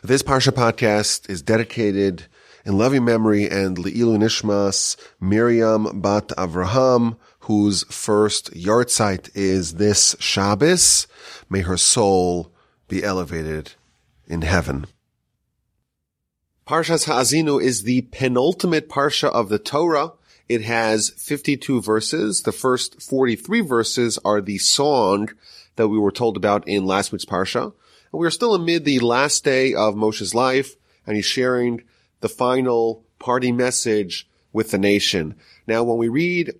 This Parsha podcast is dedicated in loving memory and Le'ilu Nishmas Miriam Bat Avraham, whose first yahrzeit is this Shabbos. May her soul be elevated in heaven. Parshas Ha'azinu is the penultimate Parsha of the Torah. It has 52 verses. The first 43 verses are the song that we were told about in last week's Parsha. And we are still amid the last day of Moshe's life, and he's sharing the final party message with the nation. Now, when we read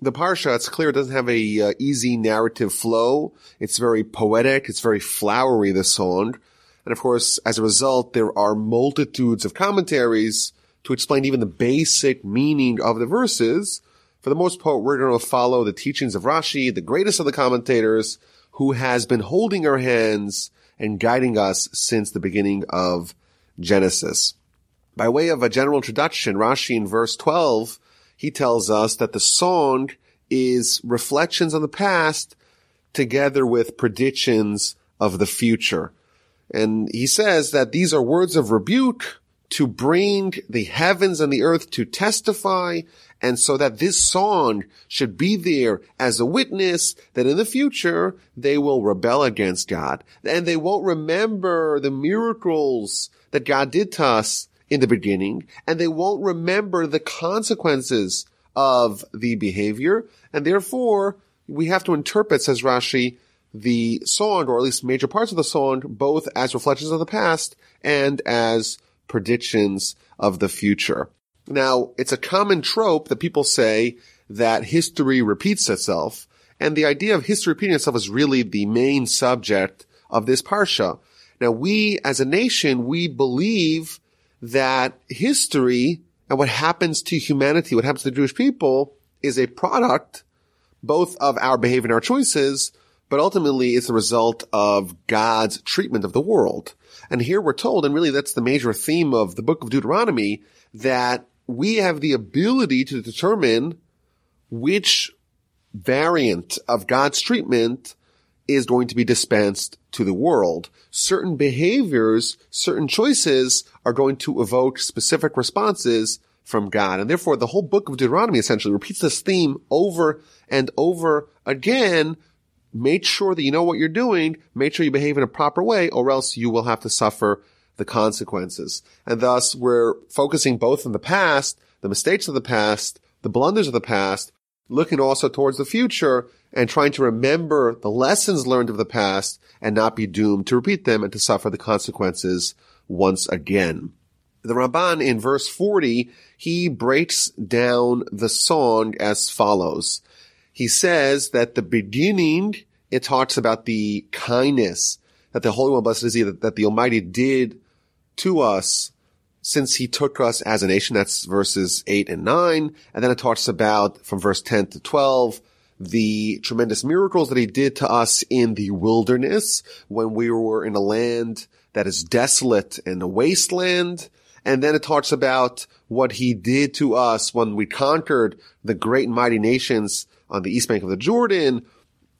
the Parsha, it's clear it doesn't have a uh, easy narrative flow. It's very poetic. It's very flowery, the song. And of course, as a result, there are multitudes of commentaries to explain even the basic meaning of the verses. For the most part, we're going to follow the teachings of Rashi, the greatest of the commentators, who has been holding our hands and guiding us since the beginning of Genesis. By way of a general introduction, Rashi in verse 12, he tells us that the song is reflections on the past together with predictions of the future. And he says that these are words of rebuke to bring the heavens and the earth to testify and so that this song should be there as a witness that in the future they will rebel against God. And they won't remember the miracles that God did to us in the beginning. And they won't remember the consequences of the behavior. And therefore we have to interpret, says Rashi, the song, or at least major parts of the song, both as reflections of the past and as predictions of the future. Now, it's a common trope that people say that history repeats itself, and the idea of history repeating itself is really the main subject of this parsha. Now, we as a nation, we believe that history and what happens to humanity, what happens to the Jewish people is a product both of our behavior and our choices, but ultimately it's the result of God's treatment of the world. And here we're told, and really that's the major theme of the book of Deuteronomy, that we have the ability to determine which variant of God's treatment is going to be dispensed to the world. Certain behaviors, certain choices are going to evoke specific responses from God. And therefore the whole book of Deuteronomy essentially repeats this theme over and over again make sure that you know what you're doing, make sure you behave in a proper way, or else you will have to suffer the consequences. And thus we're focusing both on the past, the mistakes of the past, the blunders of the past, looking also towards the future and trying to remember the lessons learned of the past and not be doomed to repeat them and to suffer the consequences once again. The Ramban in verse 40, he breaks down the song as follows he says that the beginning, it talks about the kindness that the Holy One, blessed is he, that, that the Almighty did to us since he took us as a nation. That's verses 8 and 9. And then it talks about from verse 10 to 12, the tremendous miracles that he did to us in the wilderness when we were in a land that is desolate and a wasteland. And then it talks about what he did to us when we conquered the great and mighty nations on the east bank of the Jordan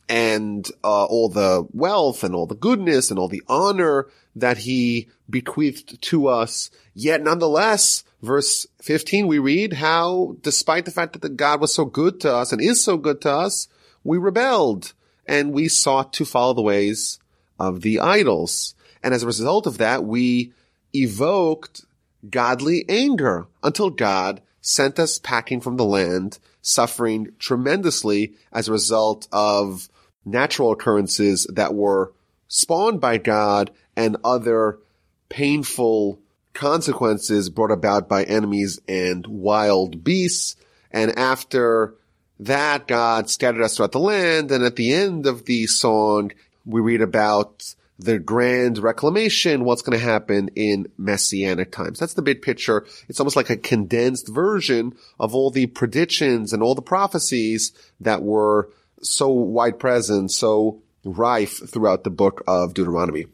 and uh, all the wealth and all the goodness and all the honor that he bequeathed to us. Yet nonetheless, verse 15, we read how despite the fact that the God was so good to us and is so good to us, we rebelled and we sought to follow the ways of the idols. And as a result of that, we evoked godly anger until God sent us packing from the land suffering tremendously as a result of natural occurrences that were spawned by God and other painful consequences brought about by enemies and wild beasts. And after that, God scattered us throughout the land. And at the end of the song, we read about the grand reclamation, what's going to happen in messianic times. That's the big picture. It's almost like a condensed version of all the predictions and all the prophecies that were so wide present, so rife throughout the book of Deuteronomy.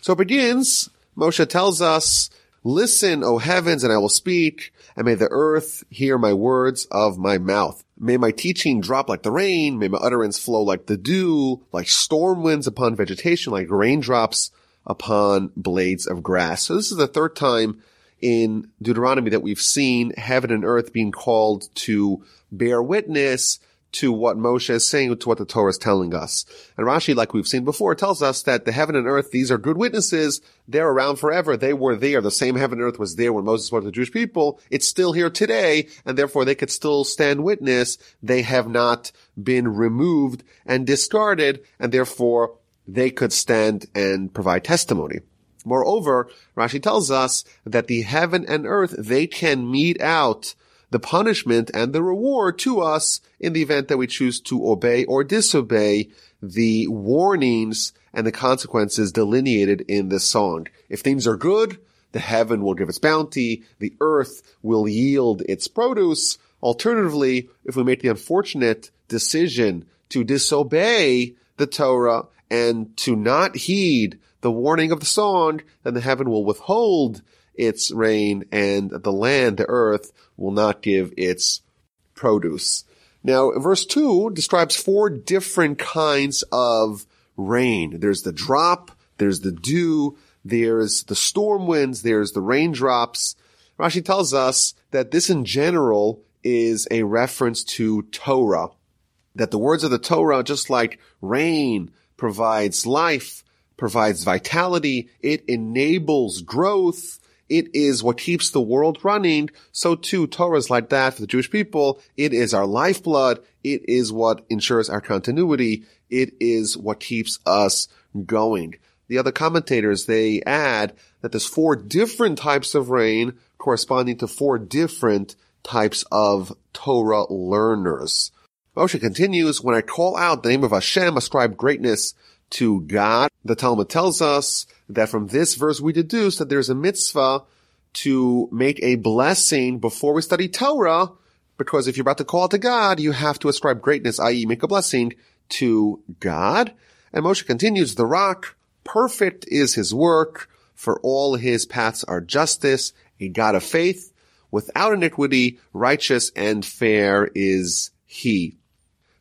So it begins, Moshe tells us, listen, O heavens, and I will speak, and may the earth hear my words of my mouth. May my teaching drop like the rain. May my utterance flow like the dew, like storm winds upon vegetation, like raindrops upon blades of grass. So this is the third time in Deuteronomy that we've seen heaven and earth being called to bear witness to what Moshe is saying, to what the Torah is telling us. And Rashi, like we've seen before, tells us that the heaven and earth, these are good witnesses. They're around forever. They were there. The same heaven and earth was there when Moses spoke to the Jewish people. It's still here today, and therefore they could still stand witness. They have not been removed and discarded, and therefore they could stand and provide testimony. Moreover, Rashi tells us that the heaven and earth, they can mete out the punishment and the reward to us in the event that we choose to obey or disobey the warnings and the consequences delineated in this song. If things are good, the heaven will give its bounty, the earth will yield its produce. Alternatively, if we make the unfortunate decision to disobey the Torah and to not heed the warning of the song, then the heaven will withhold its rain and the land, the earth, will not give its produce. Now, verse 2 describes four different kinds of rain. There's the drop, there's the dew, there's the storm winds, there's the raindrops. Rashi tells us that this in general is a reference to Torah. That the words of the Torah, just like rain provides life, provides vitality, it enables growth, it is what keeps the world running. So too, Torah is like that for the Jewish people. It is our lifeblood. It is what ensures our continuity. It is what keeps us going. The other commentators, they add that there's four different types of rain corresponding to four different types of Torah learners. Moshe continues, when I call out the name of Hashem, ascribe greatness to God. The Talmud tells us that from this verse we deduce that there's a mitzvah to make a blessing before we study Torah, because if you're about to call to God, you have to ascribe greatness, i.e. make a blessing to God. And Moshe continues, the rock, perfect is his work, for all his paths are justice, a God of faith, without iniquity, righteous and fair is he.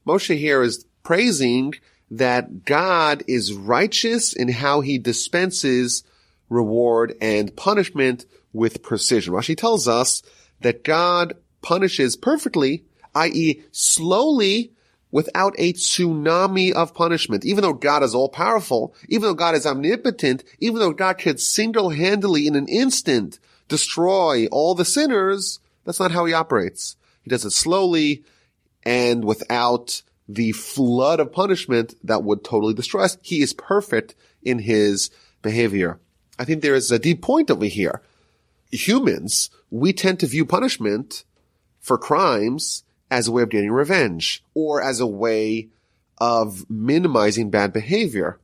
Moshe here is praising that God is righteous in how he dispenses reward and punishment with precision. Rashi tells us that God punishes perfectly, i.e. slowly, without a tsunami of punishment. Even though God is all powerful, even though God is omnipotent, even though God could single-handedly in an instant destroy all the sinners, that's not how he operates. He does it slowly and without the flood of punishment that would totally destroy us. He is perfect in his behavior. I think there is a deep point over here. Humans, we tend to view punishment for crimes as a way of getting revenge or as a way of minimizing bad behavior.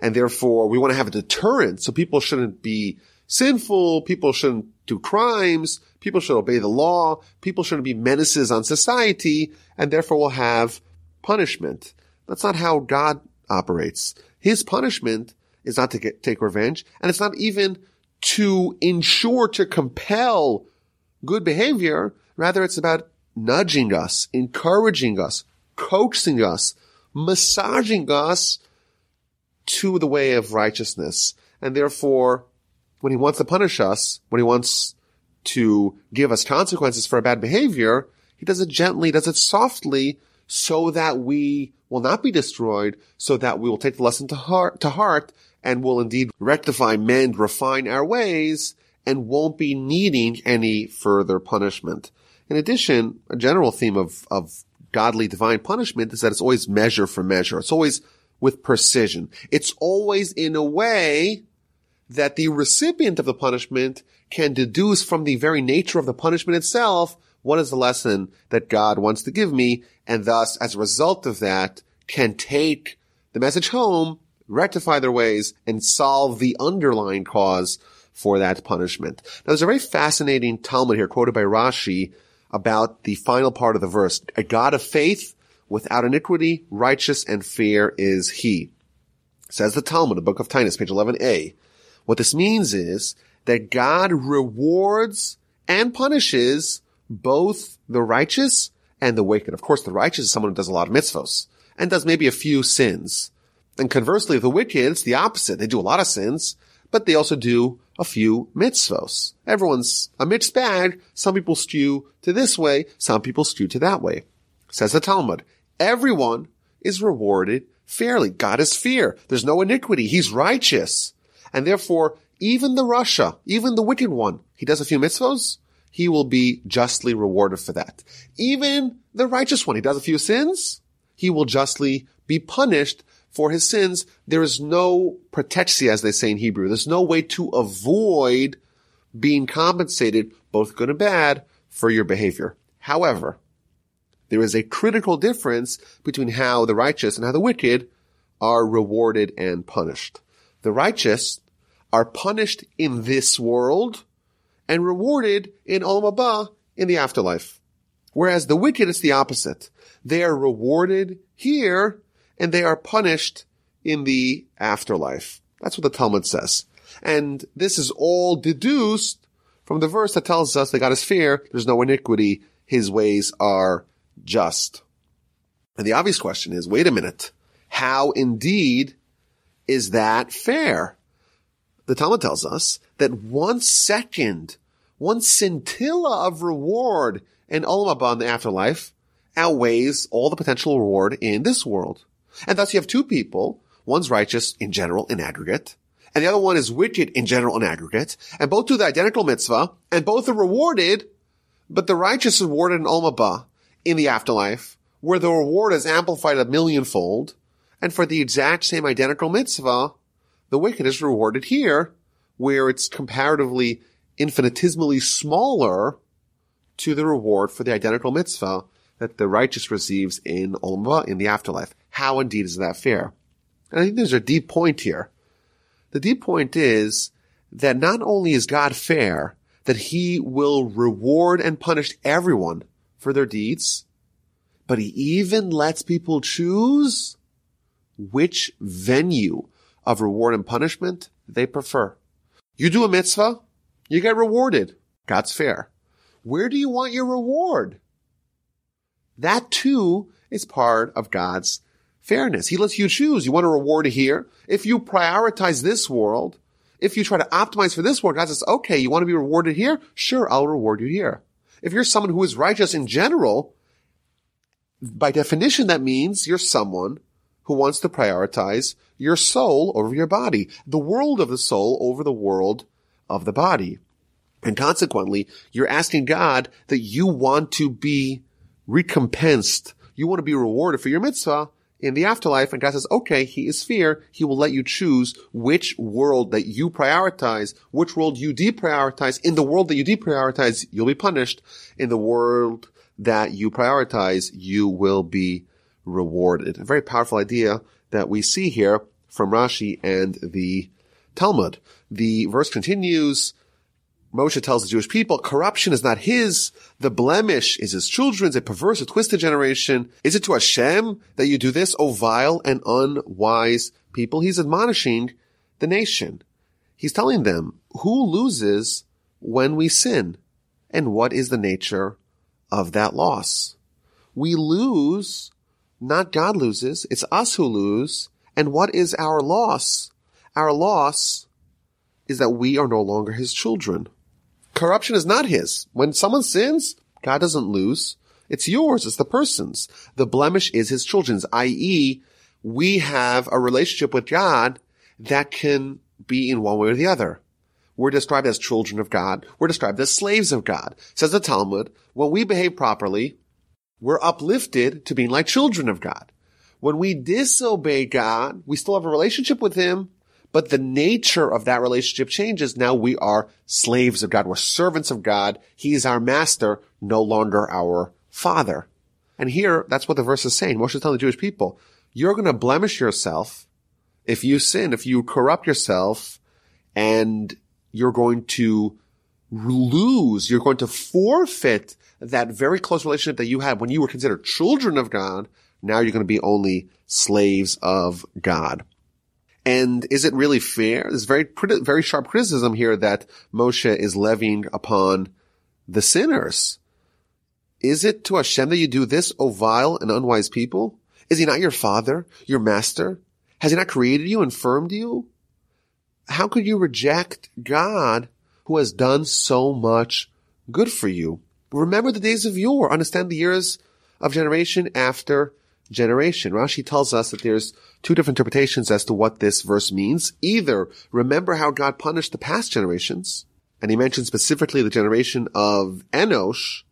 And therefore we want to have a deterrent. So people shouldn't be sinful. People shouldn't do crimes. People should obey the law. People shouldn't be menaces on society. And therefore we'll have punishment. That's not how God operates. His punishment is not to get, take revenge, and it's not even to ensure to compel good behavior. Rather, it's about nudging us, encouraging us, coaxing us, massaging us to the way of righteousness. And therefore, when he wants to punish us, when he wants to give us consequences for our bad behavior, he does it gently, does it softly, so that we will not be destroyed, so that we will take the lesson to heart, to heart and will indeed rectify, mend, refine our ways and won't be needing any further punishment. In addition, a general theme of, of godly divine punishment is that it's always measure for measure. It's always with precision. It's always in a way that the recipient of the punishment can deduce from the very nature of the punishment itself what is the lesson that God wants to give me? And thus, as a result of that, can take the message home, rectify their ways, and solve the underlying cause for that punishment. Now, there's a very fascinating Talmud here quoted by Rashi about the final part of the verse. A God of faith without iniquity, righteous and fair is he. Says the Talmud, the book of Taanis, page 11a. What this means is that God rewards and punishes both the righteous and the wicked. Of course, the righteous is someone who does a lot of mitzvos and does maybe a few sins. And conversely, the wicked, it's the opposite. They do a lot of sins, but they also do a few mitzvos. Everyone's a mixed bag. Some people stew to this way, some people stew to that way. Says the Talmud. Everyone is rewarded fairly. God is fair. There's no iniquity. He's righteous. And therefore, even the rasha, even the wicked one, he does a few mitzvos, he will be justly rewarded for that. Even the righteous one, he does a few sins, he will justly be punished for his sins. There is no protexia, as they say in Hebrew. There's no way to avoid being compensated, both good and bad, for your behavior. However, there is a critical difference between how the righteous and how the wicked are rewarded and punished. The righteous are punished in this world and rewarded in Olam Haba in the afterlife. Whereas the wicked, it's the opposite. They are rewarded here and they are punished in the afterlife. That's what the Talmud says. And this is all deduced from the verse that tells us that God is fair, there's no iniquity, his ways are just. And the obvious question is, wait a minute, how indeed is that fair? The Talmud tells us that one second, one scintilla of reward in Olam Haba in the afterlife outweighs all the potential reward in this world. And thus you have two people, one's righteous in general in aggregate, and the other one is wicked in general in aggregate, and both do the identical mitzvah, and both are rewarded, but the righteous is rewarded in Olam Haba, in the afterlife, where the reward is amplified a millionfold, and for the exact same identical mitzvah, the wicked is rewarded here, where it's comparatively infinitesimally smaller to the reward for the identical mitzvah that the righteous receives in Olam Haba, in the afterlife. How indeed is that fair? And I think there's a deep point here. The deep point is that not only is God fair, that he will reward and punish everyone for their deeds, but he even lets people choose which venue of reward and punishment they prefer. You do a mitzvah, you get rewarded. God's fair. Where do you want your reward? That too is part of God's fairness. He lets you choose. You want a reward here. If you prioritize this world, if you try to optimize for this world, God says, okay, you want to be rewarded here? Sure, I'll reward you here. If you're someone who is righteous in general, by definition, that means you're someone who wants to prioritize your soul over your body, the world of the soul over the world of the body. And consequently, you're asking God that you want to be recompensed. You want to be rewarded for your mitzvah in the afterlife. And God says, okay, he is fair. He will let you choose which world that you prioritize, which world you deprioritize. In the world that you deprioritize, you'll be punished. In the world that you prioritize, you will be rewarded. A very powerful idea that we see here from Rashi and the Talmud. The verse continues, Moshe tells the Jewish people, corruption is not his, the blemish is his children's, a perverse, a twisted generation. Is it to Hashem that you do this, O vile and unwise people? He's admonishing the nation. He's telling them, who loses when we sin? And what is the nature of that loss? We lose, not God loses, it's us who lose. And what is our loss? Our loss is that we are no longer his children. Corruption is not his. When someone sins, God doesn't lose. It's yours. It's the person's. The blemish is his children's, i.e., we have a relationship with God that can be in one way or the other. We're described as children of God. We're described as slaves of God. Says the Talmud, when we behave properly, we're uplifted to being like children of God. When we disobey God, we still have a relationship with Him, but the nature of that relationship changes. Now we are slaves of God. We're servants of God. He is our master, no longer our father. And here, that's what the verse is saying. Moshe is telling the Jewish people, you're going to blemish yourself if you sin, if you corrupt yourself, and you're going to lose, you're going to forfeit that very close relationship that you had when you were considered children of God. Now you're going to be only slaves of God. And is it really fair? There's very, very sharp criticism here that Moshe is levying upon the sinners. Is it to Hashem that you do this, O vile and unwise people? Is he not your father, your master? Has he not created you and firmed you? how could you reject God who has done so much good for you? Remember the days of yore. Understand the years of generation after generation. Rashi tells us that there's two different interpretations as to what this verse means. Either remember how God punished the past generations, and he mentioned specifically the generation of Enosh,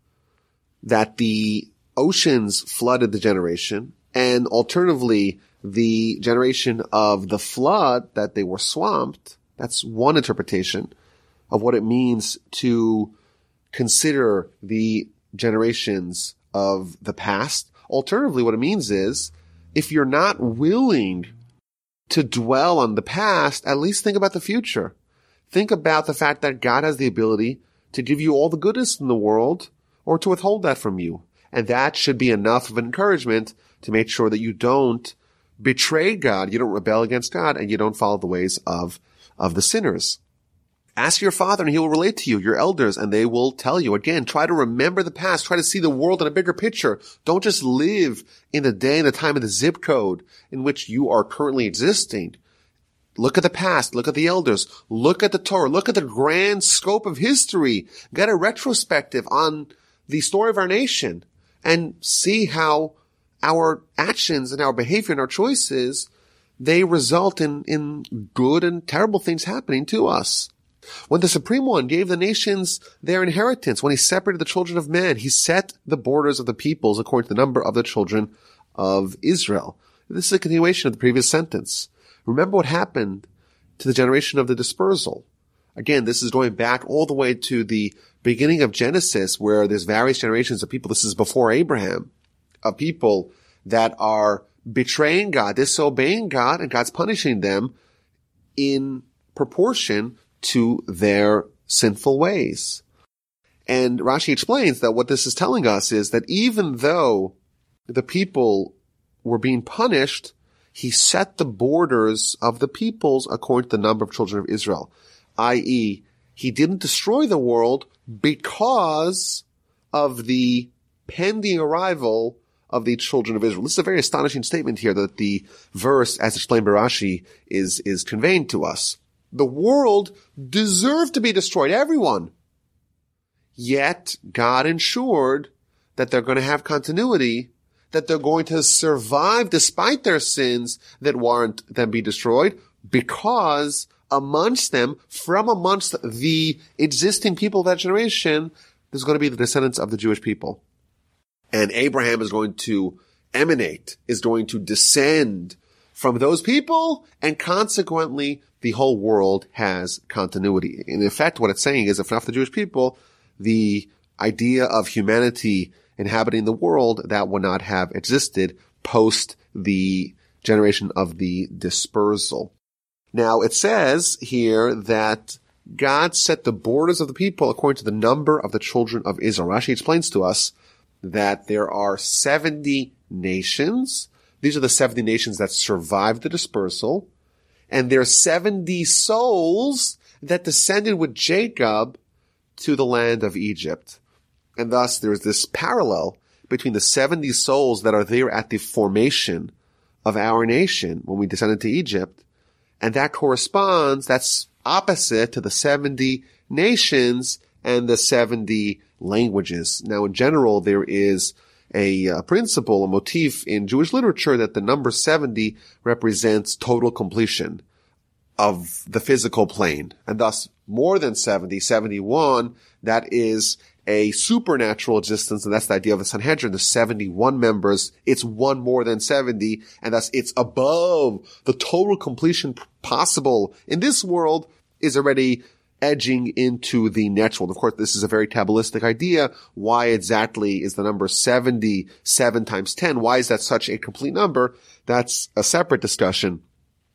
that the oceans flooded the generation, and alternatively, the generation of the flood that they were swamped. That's one interpretation of what it means to consider the generations of the past. Alternatively, what it means is if you're not willing to dwell on the past, at least think about the future. Think about the fact that God has the ability to give you all the goodness in the world or to withhold that from you. And that should be enough of an encouragement to make sure that you don't betray God, you don't rebel against God, and you don't follow the ways of, of the sinners. Ask your father and he will relate to you, your elders, and they will tell you. Again, try to remember the past. Try to see the world in a bigger picture. Don't just live in the day and the time of the zip code in which you are currently existing. Look at the past. Look at the elders. Look at the Torah. Look at the grand scope of history. Get a retrospective on the story of our nation and see how our actions and our behavior and our choices, they result in, in good and terrible things happening to us. When the Supreme One gave the nations their inheritance, when he separated the children of man, he set the borders of the peoples according to the number of the children of Israel. This is a continuation of the previous sentence. Remember what happened to the generation of the dispersal. Again, this is going back all the way to the beginning of Genesis where there's various generations of people. This is before Abraham of people that are betraying God, disobeying God, and God's punishing them in proportion to their sinful ways. And Rashi explains that what this is telling us is that even though the people were being punished, he set the borders of the peoples according to the number of children of Israel, i.e., he didn't destroy the world because of the pending arrival of the children of Israel. This is a very astonishing statement here that the verse, as explained by Rashi, is, is conveying to us. The world deserved to be destroyed, everyone. Yet God ensured that they're going to have continuity, that they're going to survive despite their sins that warrant them be destroyed because amongst them, from amongst the existing people of that generation, there's going to be the descendants of the Jewish people. And Abraham is going to emanate, is going to descend from those people, and consequently, the whole world has continuity. In effect, what it's saying is if not the Jewish people, the idea of humanity inhabiting the world, that would not have existed post the generation of the dispersal. Now it says here that God set the borders of the people according to the number of the children of Israel. Rashi explains to us that there are 70 nations. These are the 70 nations that survived the dispersal. And there are 70 souls that descended with Jacob to the land of Egypt. And thus there's this parallel between the 70 souls that are there at the formation of our nation when we descended to Egypt. And that corresponds, that's opposite to the 70 nations and the 70 languages. Now, in general, there is a, a, principle, a motif in Jewish literature that the number 70 represents total completion of the physical plane. And thus, more than 70, 71, that is a supernatural existence, and that's the idea of the Sanhedrin, the 71 members, it's one more than 70, and thus it's above the total completion possible in this world is already edging into the next. Of course, this is a very Kabbalistic idea. Why exactly is the number 77 times 10? Why is that such a complete number? That's a separate discussion.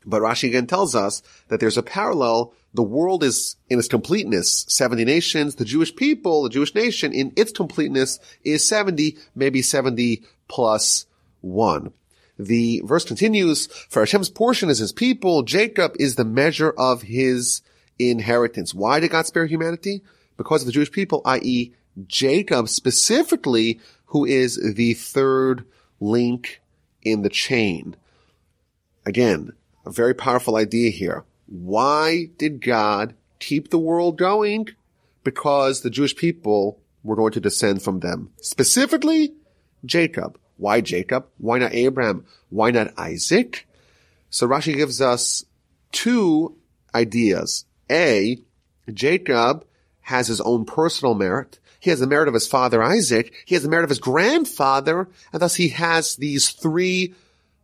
But Rashi again tells us that there's a parallel. The world is in its completeness, 70 nations. The Jewish people, the Jewish nation in its completeness is 70, maybe 70 plus one. The verse continues, for Hashem's portion is his people. Jacob is the measure of his inheritance. Why did God spare humanity? Because of the Jewish people, i.e. Jacob specifically, who is the third link in the chain. Again, a very powerful idea here. Why did God keep the world going? Because the Jewish people were going to descend from them. Specifically, Jacob. Why Jacob? Why not Abraham? Why not Isaac? So Rashi gives us two ideas. A, Jacob has his own personal merit. He has the merit of his father Isaac. He has the merit of his grandfather. And thus he has these three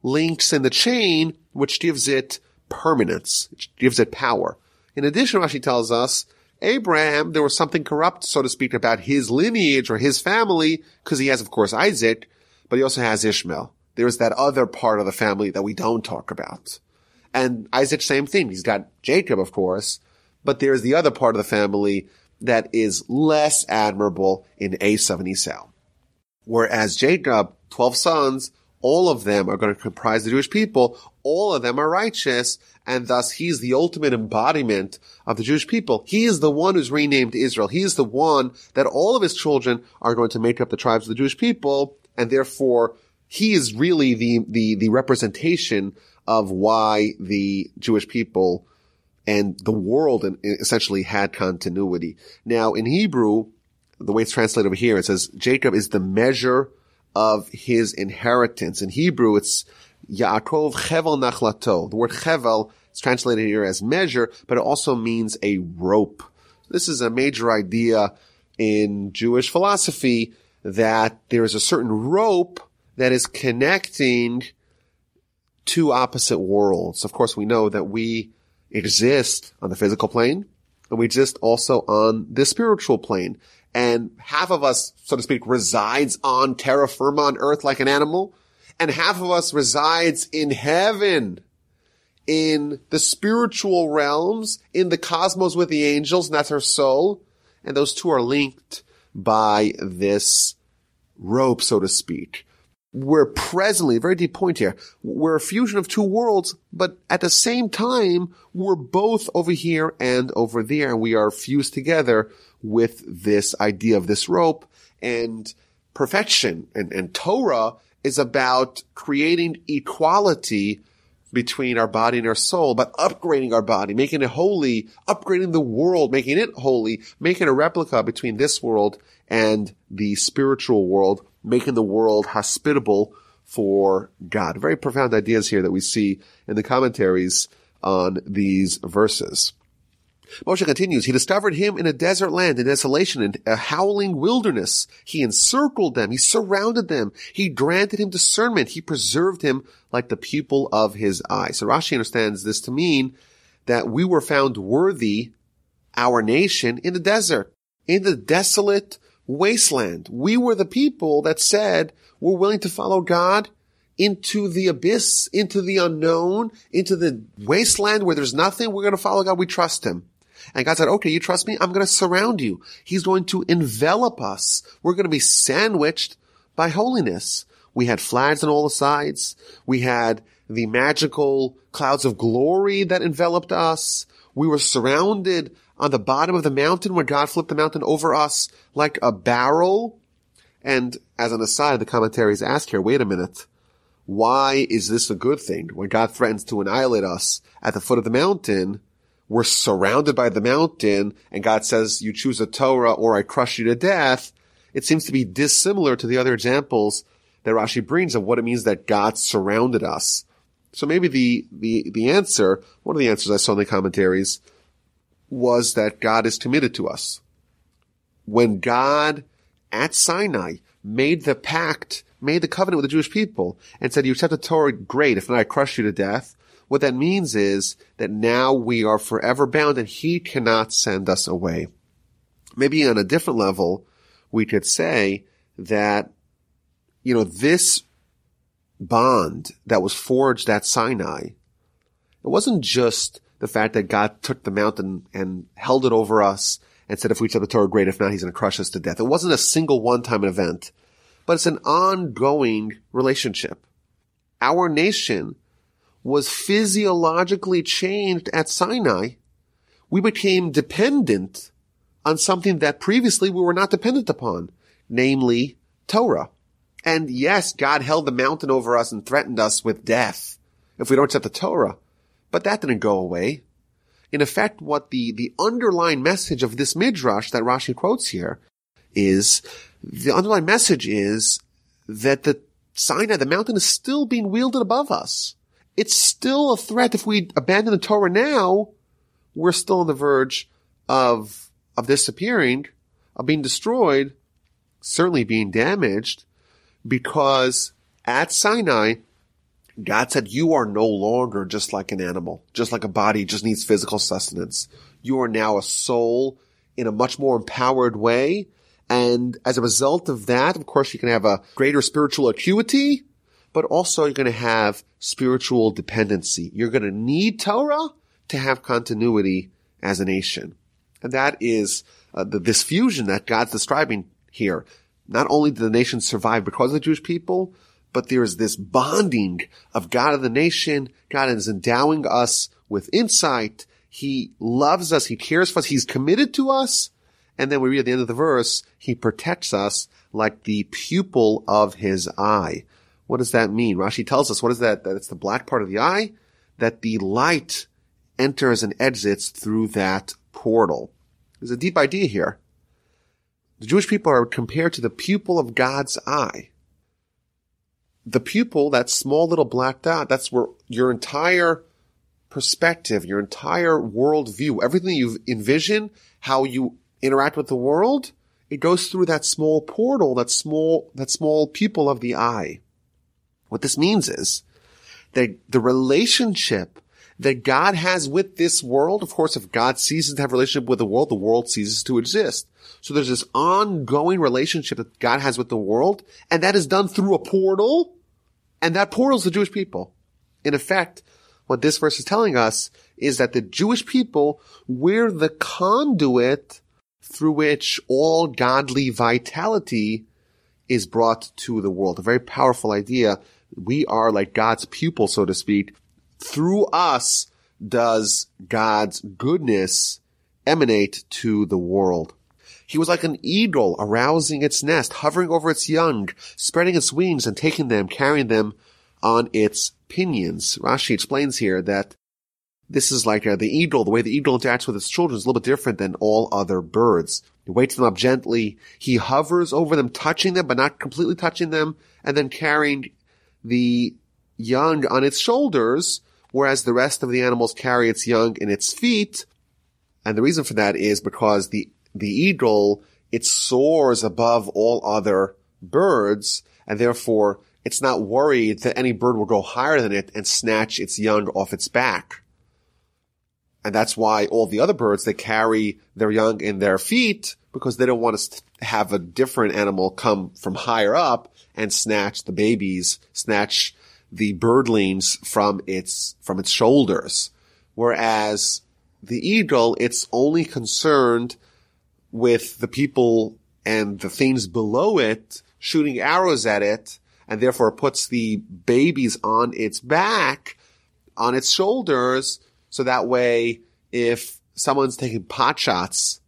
links in the chain, which gives it permanence, which gives it power. In addition, Rashi tells us Abraham, there was something corrupt, so to speak, about his lineage or his family, because he has, of course, Isaac, but he also has Ishmael. There's that other part of the family that we don't talk about. And Isaac, same thing. He's got Jacob, of course, but there's the other part of the family that is less admirable in Esav and Esau. Whereas Jacob, 12 sons, all of them are going to comprise the Jewish people. All of them are righteous. And thus he's the ultimate embodiment of the Jewish people. He is the one who's renamed Israel. He is the one that all of his children are going to make up the tribes of the Jewish people. And therefore he is really the, the, the representation of why the Jewish people and the world essentially had continuity. Now in Hebrew, the way it's translated over here, it says Jacob is the measure of his inheritance. In Hebrew, it's Yaakov Chevel Nachlato. The word Chevel is translated here as measure, but it also means a rope. This is a major idea in Jewish philosophy that there is a certain rope that is connecting two opposite worlds. Of course, we know that we exist on the physical plane and we exist also on the spiritual plane and half of us, so to speak, resides on terra firma on earth like an animal, and half of us resides in heaven, in the spiritual realms, in the cosmos with the angels, and that's our soul. And those two are linked by this rope, so to speak. We're presently, very deep point here, we're a fusion of two worlds, but at the same time, we're both over here and over there, and we are fused together with this idea of this rope and perfection and, and Torah is about creating equality between our body and our soul, but upgrading our body, making it holy, upgrading the world, making it holy, making a replica between this world and the spiritual world, making the world hospitable for God. Very profound ideas here that we see in the commentaries on these verses. Moshe continues, he discovered him in a desert land, in desolation, in a howling wilderness. He encircled them. He surrounded them. He granted him discernment. He preserved him like the pupil of his eye. So Rashi understands this to mean that we were found worthy, our nation, in the desert, in the desolate wasteland. We were the people that said we're willing to follow God into the abyss, into the unknown, into the wasteland where there's nothing. We're going to follow God. We trust him. And God said, okay, you trust me? I'm going to surround you. He's going to envelop us. We're going to be sandwiched by holiness. We had flags on all the sides. We had the magical clouds of glory that enveloped us. We were surrounded on the bottom of the mountain where God flipped the mountain over us like a barrel. And as an aside, the commentaries ask here, wait a minute. Why is this a good thing? When God threatens to annihilate us at the foot of the mountain, we're surrounded by the mountain and God says, you choose a Torah or I crush you to death. It seems to be dissimilar to the other examples that Rashi brings of what it means that God surrounded us. So maybe the, the, the answer, one of the answers I saw in the commentaries was that God is committed to us. When God at Sinai made the pact, made the covenant with the Jewish people and said, you accept the Torah, great. If not, I crush you to death. What that means is that now we are forever bound and he cannot send us away. Maybe on a different level, we could say that, you know, this bond that was forged at Sinai, it wasn't just the fact that God took the mountain and held it over us and said, if we accept the Torah, great. If not, he's going to crush us to death. It wasn't a single one-time event, but it's an ongoing relationship. Our nation was physiologically changed at Sinai, we became dependent on something that previously we were not dependent upon, namely Torah. And yes, God held the mountain over us and threatened us with death if we don't accept the Torah. But that didn't go away. In effect, what the, the underlying message of this midrash that Rashi quotes here is the underlying message is that the Sinai, the mountain is still being wielded above us. It's still a threat. If we abandon the Torah now, we're still on the verge of, of disappearing, of being destroyed, certainly being damaged because at Sinai, God said, you are no longer just like an animal, just like a body just needs physical sustenance. You are now a soul in a much more empowered way. And as a result of that, of course, you can have a greater spiritual acuity, but also you're going to have spiritual dependency. You're going to need Torah to have continuity as a nation. And that is uh, the, this fusion that God's describing here. Not only did the nation survive because of the Jewish people, but there is this bonding of God of the nation. God is endowing us with insight. He loves us. He cares for us. He's committed to us. And then we read at the end of the verse, he protects us like the pupil of his eye. What does that mean? Rashi tells us, what is that? That it's the black part of the eye, that the light enters and exits through that portal. There's a deep idea here. The Jewish people are compared to the pupil of God's eye the pupil, that small little black dot, that's where your entire perspective, your entire world view, everything you envision, how you interact with the world, it goes through that small portal, that small, that small pupil of the eye. What this means is that the relationship that God has with this world, of course, if God ceases to have relationship with the world, the world ceases to exist. So there's this ongoing relationship that God has with the world, and that is done through a portal, and that portal is the Jewish people. In effect, what this verse is telling us is that the Jewish people, we're the conduit through which all godly vitality is brought to the world. A very powerful idea. We are like God's pupil, so to speak. Through us does God's goodness emanate to the world. He was like an eagle arousing its nest, hovering over its young, spreading its wings and taking them, carrying them on its pinions. Rashi explains here that this is like uh, the eagle, the way the eagle interacts with its children is a little bit different than all other birds. He wakes them up gently. He hovers over them, touching them, but not completely touching them, and then carrying the young on its shoulders, whereas the rest of the animals carry its young in its feet. And the reason for that is because the the eagle, it soars above all other birds, and therefore it's not worried that any bird will go higher than it and snatch its young off its back. And that's why all the other birds, they carry their young in their feet because they don't want to have a different animal come from higher up and snatch the babies, snatch the birdlings from its, from its shoulders. Whereas the eagle, it's only concerned with the people and the things below it shooting arrows at it, and therefore puts the babies on its back, on its shoulders, so that way if someone's taking pot shots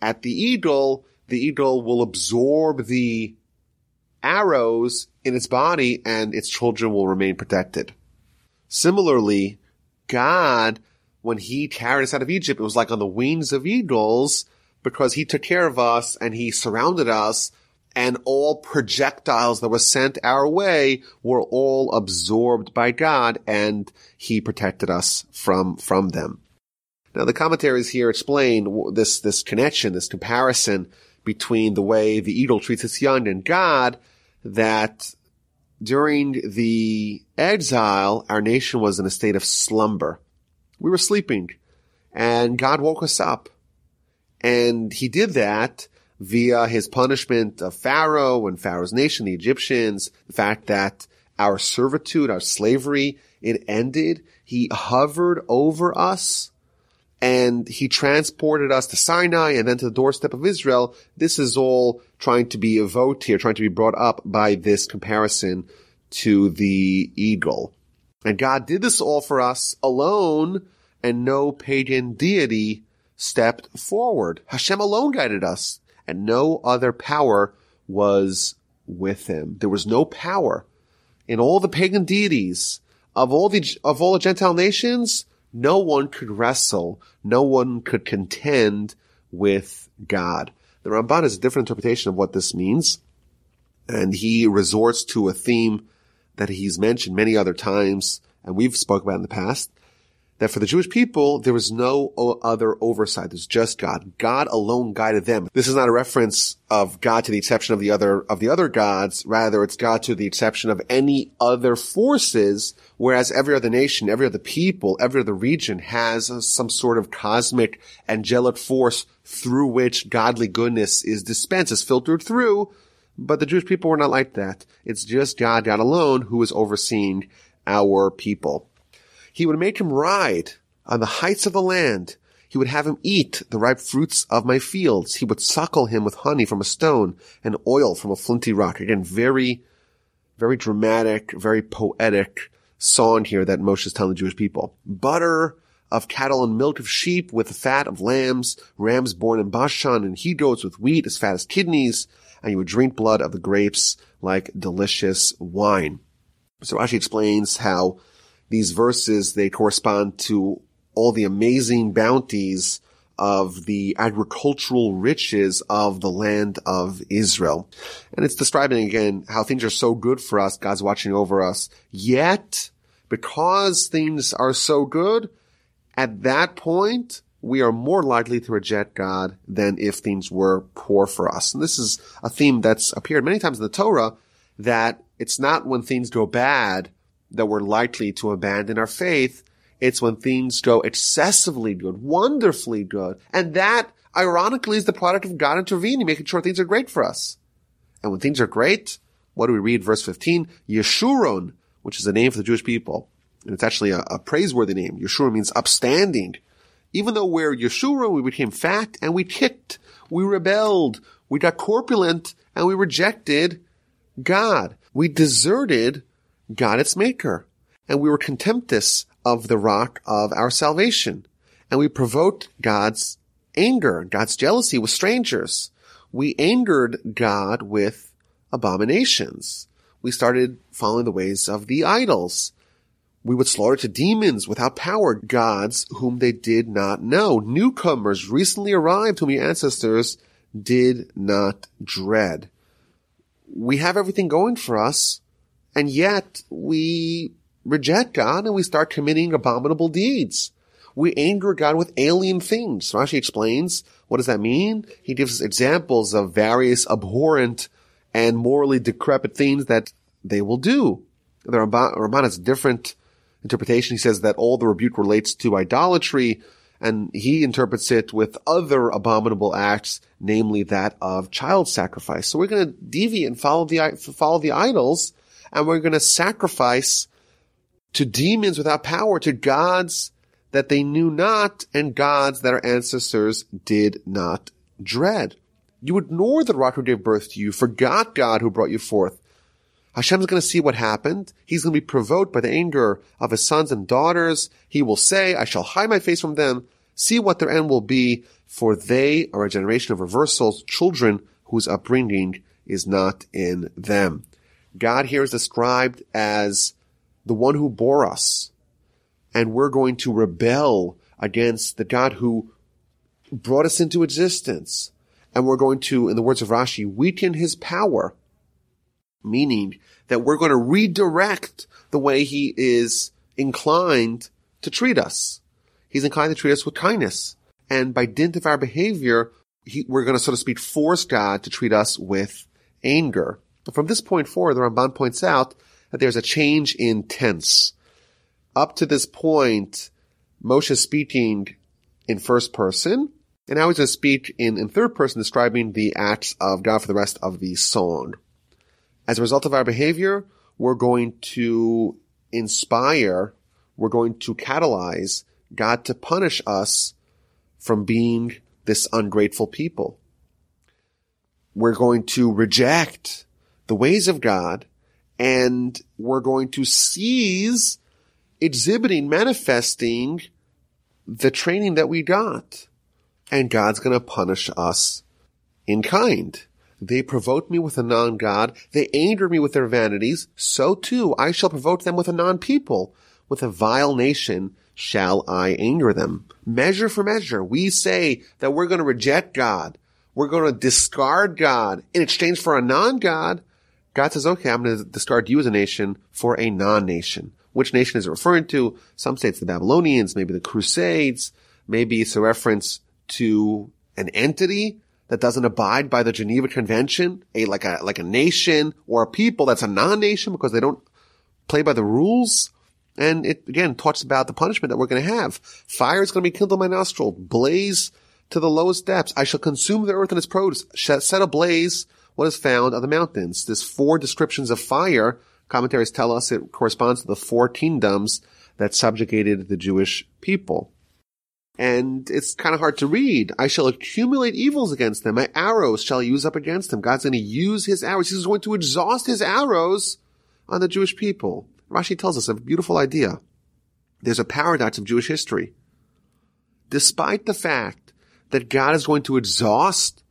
at the eagle, the eagle will absorb the arrows in its body and its children will remain protected. Similarly, God, when he carried us out of Egypt, it was like on the wings of eagles, because he took care of us and he surrounded us and all projectiles that were sent our way were all absorbed by God and he protected us from, from them. Now the commentaries here explain this, this connection, this comparison between the way the eagle treats its young and God that during the exile, our nation was in a state of slumber. We were sleeping and God woke us up and he did that via his punishment of Pharaoh and Pharaoh's nation, the Egyptians, the fact that our servitude, our slavery, it ended. He hovered over us and he transported us to Sinai and then to the doorstep of Israel. This is all trying to be evoked here, trying to be brought up by this comparison to the eagle. And God did this all for us alone and no pagan deity stepped forward. Hashem alone guided us and no other power was with him. There was no power in all the pagan deities of all the, of all the Gentile nations. No one could wrestle, no one could contend with God. The Ramban has a different interpretation of what this means, and he resorts to a theme that he's mentioned many other times, and we've spoke about in the past, that for the Jewish people, there was no other oversight. There's just God. God alone guided them. This is not a reference of God to the exception of the other, of the other gods. Rather, it's God to the exception of any other forces, whereas every other nation, every other people, every other region has some sort of cosmic angelic force through which godly goodness is dispensed, is filtered through. But the Jewish people were not like that. It's just God, God alone, who is overseeing our people. He would make him ride on the heights of the land. He would have him eat the ripe fruits of my fields. He would suckle him with honey from a stone and oil from a flinty rock. Again, very, very dramatic, very poetic song here that Moshe is telling the Jewish people. Butter of cattle and milk of sheep with the fat of lambs, rams born in Bashan and he goats with wheat as fat as kidneys, and you would drink blood of the grapes like delicious wine. So Rashi explains how these verses, they correspond to all the amazing bounties of the agricultural riches of the land of Israel. And it's describing again how things are so good for us. God's watching over us. Yet, because things are so good, at that point, we are more likely to reject God than if things were poor for us. And this is a theme that's appeared many times in the Torah that it's not when things go bad that we're likely to abandon our faith. It's when things go excessively good, wonderfully good. And that, ironically, is the product of God intervening, making sure things are great for us. And when things are great, what do we read? Verse 15, Yeshurun, which is a name for the Jewish people. And it's actually a, a praiseworthy name. Yeshurun means upstanding. Even though we're Yeshurun, we became fat and we kicked. We rebelled. We got corpulent and we rejected God. We deserted God its maker. And we were contemptuous of the rock of our salvation. And we provoked God's anger, God's jealousy with strangers. We angered God with abominations. We started following the ways of the idols. We would slaughter to demons without power, gods whom they did not know, newcomers recently arrived whom your ancestors did not dread. We have everything going for us, and yet we reject God and we start committing abominable deeds. We anger God with alien things. Rashi explains, what does that mean? He gives examples of various abhorrent and morally decrepit things that they will do. The Ramban has a different interpretation. He says that all the rebuke relates to idolatry, and he interprets it with other abominable acts, namely that of child sacrifice. So we're going to deviate and follow the follow the idols, and we're going to sacrifice to demons without power, to gods that they knew not, and gods that our ancestors did not dread. You ignored the rock who gave birth to you, forgot God who brought you forth. Hashem is going to see what happened. He's going to be provoked by the anger of his sons and daughters. He will say, I shall hide my face from them. See what their end will be, for they are a generation of reversals, children whose upbringing is not in them. God here is described as the one who bore us. And we're going to rebel against the God who brought us into existence. And we're going to, in the words of Rashi, weaken his power. Meaning that we're going to redirect the way he is inclined to treat us. He's inclined to treat us with kindness. And by dint of our behavior, he, we're going to, so to speak, force God to treat us with anger. From this point forward, the Ramban points out that there's a change in tense. Up to this point, Moshe is speaking in first person, and now he's going to speak in, in third person, describing the acts of God for the rest of the song. As a result of our behavior, we're going to inspire, we're going to catalyze God to punish us from being this ungrateful people. We're going to reject the ways of God, and we're going to seize exhibiting, manifesting the training that we got. And God's going to punish us in kind. They provoked me with a non-God. They angered me with their vanities. So too, I shall provoke them with a non-people, with a vile nation shall I anger them. Measure for measure. We say that we're going to reject God. We're going to discard God in exchange for a non-God. God says, okay, I'm going to discard you as a nation for a non-nation. Which nation is it referring to? Some say it's the Babylonians, maybe the Crusades, maybe it's a reference to an entity that doesn't abide by the Geneva Convention, a like a like a nation or a people that's a non-nation because they don't play by the rules. And it again talks about the punishment that we're going to have. Fire is going to be kindled in my nostril, blaze to the lowest depths. I shall consume the earth and its produce, set ablaze what is found on the mountains. There's four descriptions of fire. Commentaries tell us it corresponds to the four kingdoms that subjugated the Jewish people. And it's kind of hard to read. I shall accumulate evils against them. My arrows shall use up against them. God's going to use his arrows. He's going to exhaust his arrows on the Jewish people. Rashi tells us a beautiful idea. There's a paradox of Jewish history. Despite the fact that God is going to exhaust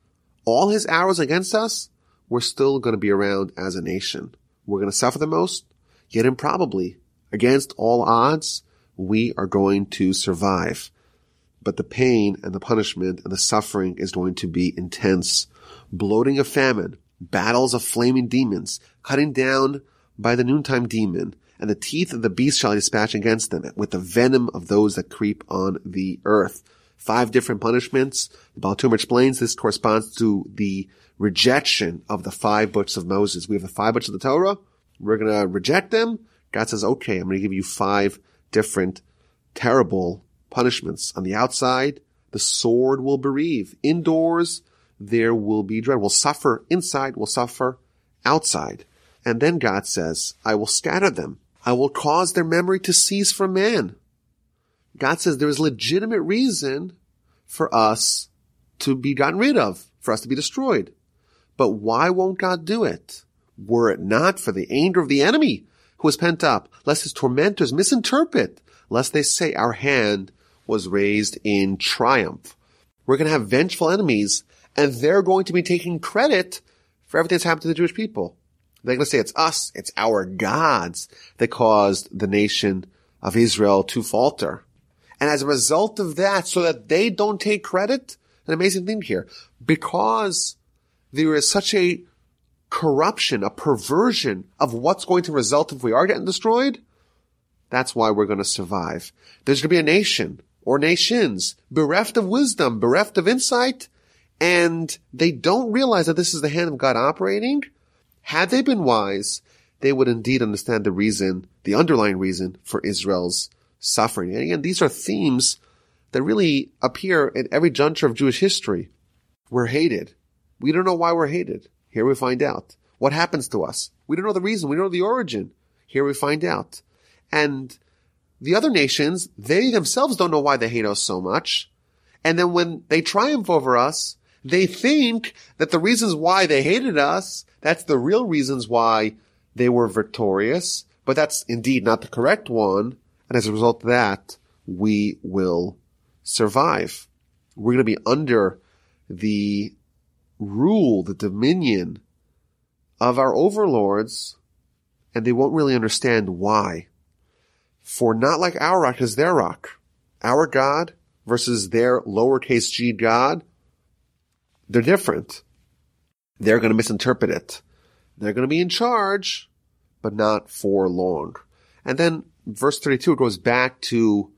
all his arrows against us, we're still going to be around as a nation. We're going to suffer the most, yet improbably, against all odds, we are going to survive. But the pain and the punishment and the suffering is going to be intense. Bloating of famine, battles of flaming demons, cutting down by the noontime demon, and the teeth of the beast shall dispatch against them, with the venom of those that creep on the earth. Five different punishments. The Baal explains this corresponds to the rejection of the five books of Moses. We have the five books of the Torah. We're going to reject them. God says, okay, I'm going to give you five different terrible punishments. On the outside, the sword will bereave. Indoors, there will be dread. We'll suffer inside, we'll suffer outside. And then God says, I will scatter them. I will cause their memory to cease from man. God says there is legitimate reason for us to be gotten rid of, for us to be destroyed. But why won't God do it? Were it not for the anger of the enemy who is pent up, lest his tormentors misinterpret, lest they say our hand was raised in triumph. We're going to have vengeful enemies and they're going to be taking credit for everything that's happened to the Jewish people. They're going to say it's us, it's our gods that caused the nation of Israel to falter. And as a result of that, so that they don't take credit, an amazing thing here, because there is such a corruption, a perversion of what's going to result if we are getting destroyed, that's why we're going to survive. There's going to be a nation or nations bereft of wisdom, bereft of insight, and they don't realize that this is the hand of God operating, had they been wise, they would indeed understand the reason, the underlying reason for Israel's suffering. And again, these are themes that really appear in every juncture of Jewish history. We're hated. We don't know why we're hated. Here we find out. What happens to us? We don't know the reason. We don't know the origin. Here we find out. And the other nations, they themselves don't know why they hate us so much. And then when they triumph over us, they think that the reasons why they hated us that's the real reasons why they were victorious, but that's indeed not the correct one. And as a result of that, we will survive. We're going to be under the rule, the dominion of our overlords, and they won't really understand why. For not like our rock is their rock. Our God versus their lowercase g God, they're different they're going to misinterpret it. They're going to be in charge, but not for long. And then verse 32 goes back to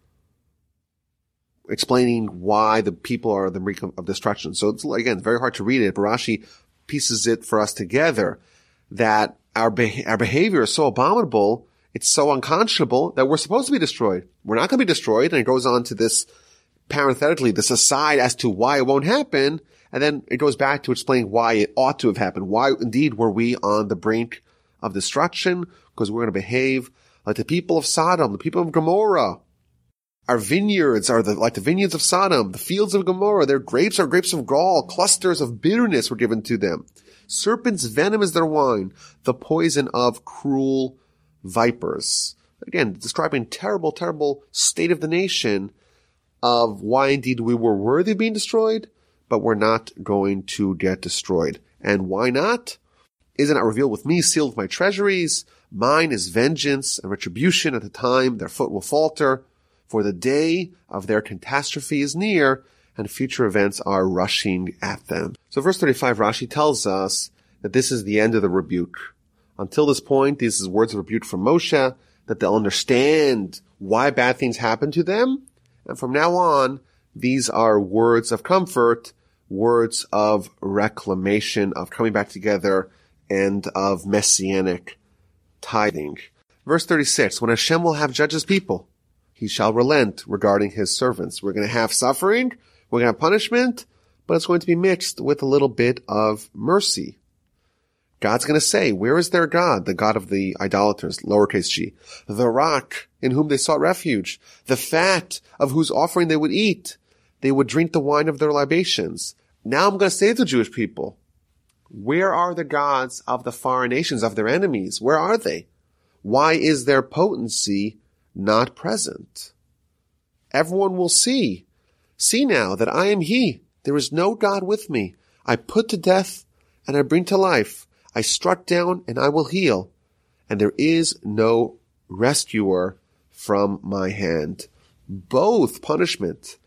explaining why the people are the brink of destruction. So it's again very hard to read it. Barashi pieces it for us together that our our behavior is so abominable, it's so unconscionable that we're supposed to be destroyed. We're not going to be destroyed. And it goes on to this parenthetically, this aside as to why it won't happen. And then it goes back to explaining why it ought to have happened. Why indeed were we on the brink of destruction? Because we're going to behave like the people of Sodom, the people of Gomorrah. Our vineyards are the, like the vineyards of Sodom, the fields of Gomorrah. Their grapes are grapes of gall. Clusters of bitterness were given to them. Serpent's venom is their wine. The poison of cruel vipers. Again, describing terrible, terrible state of the nation of why indeed we were worthy of being destroyed but we're not going to get destroyed. And why not? Isn't it revealed with me, sealed with my treasuries? Mine is vengeance and retribution at the time their foot will falter. for the day of their catastrophe is near and future events are rushing at them. So verse 35, Rashi tells us that this is the end of the rebuke. Until this point, these is words of rebuke from Moshe, that they'll understand why bad things happen to them. And from now on, these are words of comfort, words of reclamation, of coming back together, and of messianic tithing. Verse 36, when Hashem will have judges people, he shall relent regarding his servants. We're going to have suffering, we're going to have punishment, but it's going to be mixed with a little bit of mercy. God's going to say, where is their God? The God of the idolaters, lowercase g. The rock in whom they sought refuge. The fat of whose offering they would eat. They would drink the wine of their libations. Now I'm going to say to the Jewish people, where are the gods of the foreign nations, of their enemies? Where are they? Why is their potency not present? Everyone will see. See now that I am He. There is no God with me. I put to death and I bring to life. I struck down and I will heal. And there is no rescuer from my hand. Both punishment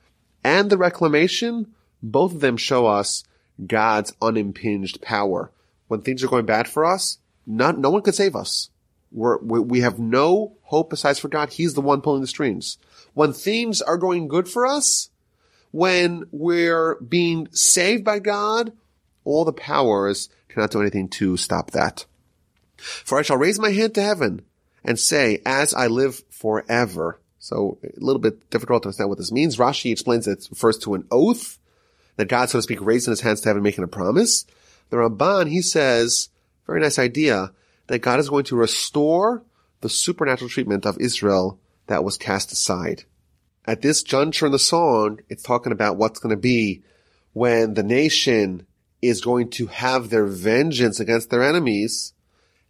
and the reclamation, both of them show us God's unimpinged power. When things are going bad for us, not, no one could save us. We're, we have no hope besides for God. He's the one pulling the strings. When things are going good for us, when we're being saved by God, all the powers cannot do anything to stop that. For I shall raise my hand to heaven and say, as I live forever. So a little bit difficult to understand what this means. Rashi explains it refers to an oath that God, so to speak, raising his hands to heaven, making a promise. The Ramban, he says, very nice idea, that God is going to restore the supernatural treatment of Israel that was cast aside. At this juncture in the song, it's talking about what's going to be when the nation is going to have their vengeance against their enemies.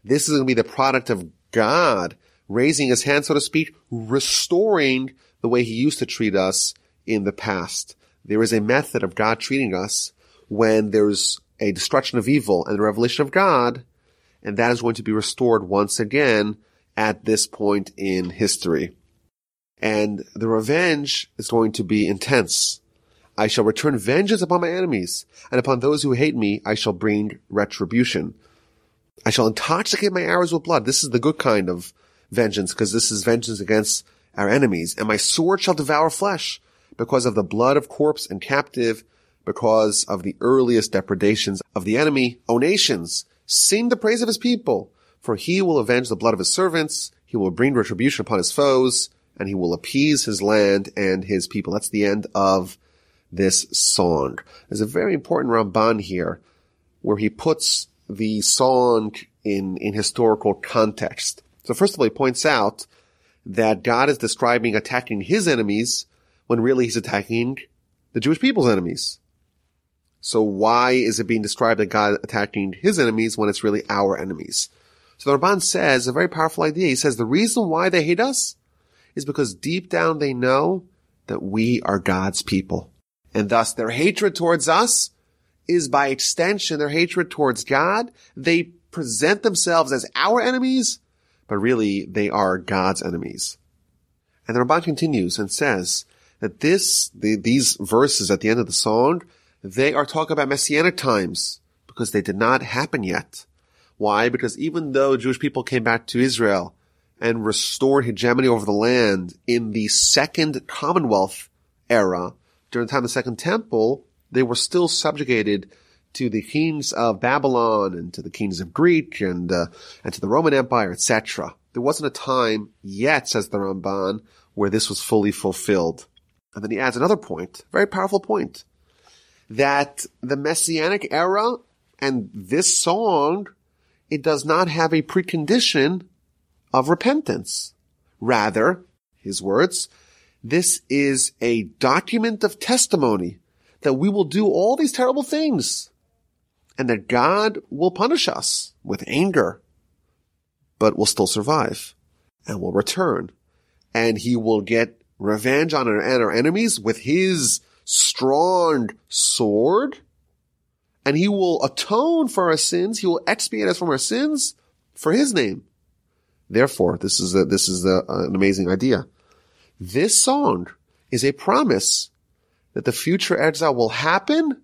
This is going to be the product of God raising his hand, so to speak, restoring the way he used to treat us in the past. There is a method of God treating us when there's a destruction of evil and the revelation of God, and that is going to be restored once again at this point in history. And the revenge is going to be intense. I shall return vengeance upon my enemies, and upon those who hate me I shall bring retribution. I shall intoxicate my arrows with blood. This is the good kind of vengeance, because this is vengeance against our enemies. And my sword shall devour flesh, because of the blood of corpse and captive, because of the earliest depredations of the enemy. O nations, sing the praise of his people, for he will avenge the blood of his servants, he will bring retribution upon his foes, and he will appease his land and his people. That's the end of this song. There's a very important Ramban here where he puts the song in, in historical context. So first of all, he points out that God is describing attacking his enemies when really he's attacking the Jewish people's enemies. So why is it being described that God attacking his enemies when it's really our enemies? So the Ramban says a very powerful idea. He says the reason why they hate us is because deep down they know that we are God's people. And thus their hatred towards us is by extension their hatred towards God. They present themselves as our enemies, but really they are God's enemies. And the Ramban continues and says that this, the, these verses at the end of the song, they are talking about messianic times because they did not happen yet. Why? Because even though Jewish people came back to Israel and restored hegemony over the land in the second Commonwealth era, during the time of the Second Temple, they were still subjugated to the kings of Babylon and to the kings of Greek and uh, and to the Roman Empire, etc. There wasn't a time yet, says the Ramban, where this was fully fulfilled. And then he adds another point, very powerful point, that the Messianic era and this song, it does not have a precondition of repentance. Rather, his words, this is a document of testimony that we will do all these terrible things and that God will punish us with anger, but will still survive and will return and he will get revenge on our, our enemies with his strong sword and he will atone for our sins. He will expiate us from our sins for his name. Therefore, this is a, this is a, uh, an amazing idea This song is a promise that the future exile will happen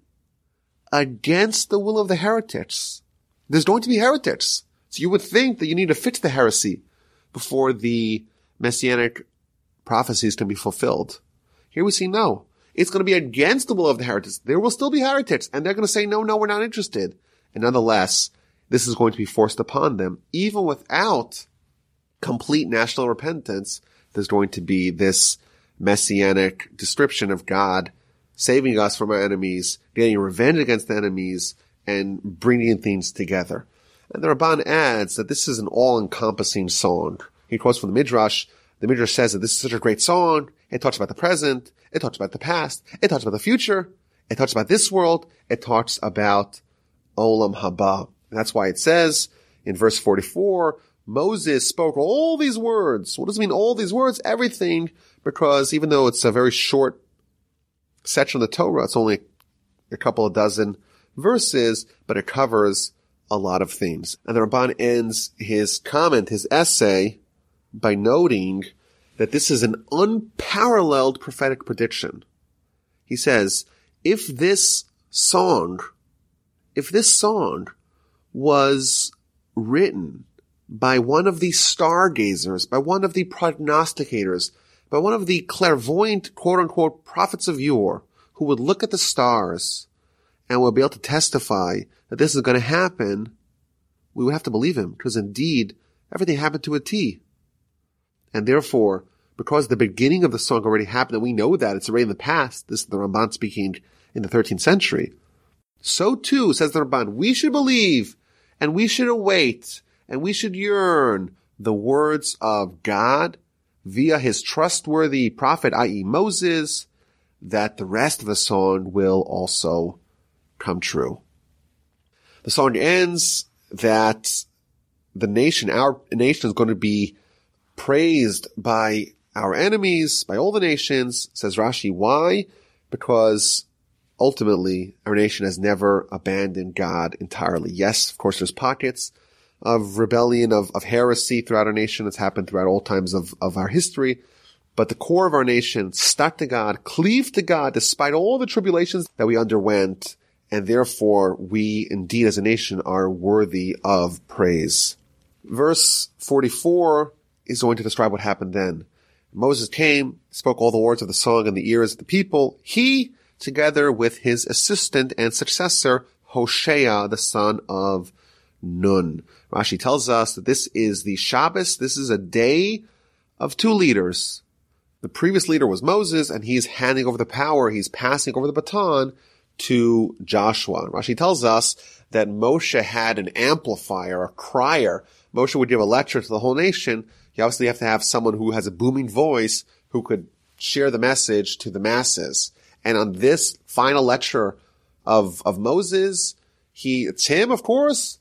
against the will of the heretics. There's going to be heretics. So you would think that you need to fix the heresy before the messianic prophecies can be fulfilled. Here we see no. It's going to be against the will of the heretics. There will still be heretics and they're going to say, no, no, we're not interested. And nonetheless, this is going to be forced upon them. Even without complete national repentance, there's going to be this messianic description of God saving us from our enemies, getting revenge against the enemies, and bringing things together. And the Ramban adds that this is an all-encompassing song. He quotes from the Midrash. The Midrash says that this is such a great song. It talks about the present. It talks about the past. It talks about the future. It talks about this world. It talks about Olam Haba. And that's why it says in verse 44, Moses spoke all these words. What does it mean all these words? Everything. Because even though it's a very short section of the Torah. It's only a couple of dozen verses, but it covers a lot of themes. And the Ramban ends his comment, his essay, by noting that this is an unparalleled prophetic prediction. He says, if this song, if this song was written by one of the stargazers, by one of the prognosticators, by one of the clairvoyant quote unquote prophets of yore who would look at the stars and would be able to testify that this is going to happen, we would have to believe him because indeed everything happened to a T. And therefore, because the beginning of the song already happened and we know that it's already in the past, this is the Ramban speaking in the 13th century. So too, says the Ramban, we should believe and we should await and we should yearn the words of God via his trustworthy prophet, i.e. Moses, that the rest of the song will also come true. The song ends that the nation, our nation is going to be praised by our enemies, by all the nations, says Rashi. Why? Because ultimately our nation has never abandoned God entirely. Yes, of course there's pockets of rebellion, of, of heresy throughout our nation. It's happened throughout all times of, of our history. But the core of our nation stuck to God, cleaved to God despite all the tribulations that we underwent. And therefore we indeed as a nation are worthy of praise. Verse 44 is going to describe what happened then. Moses came, spoke all the words of the song in the ears of the people. He, together with his assistant and successor, Hosea, the son of Nun. Rashi tells us that this is the Shabbos. This is a day of two leaders. The previous leader was Moses and he's handing over the power. He's passing over the baton to Joshua. Rashi tells us that Moshe had an amplifier, a crier. Moshe would give a lecture to the whole nation. You obviously have to have someone who has a booming voice who could share the message to the masses. And on this final lecture of, of Moses, he, it's him, of course,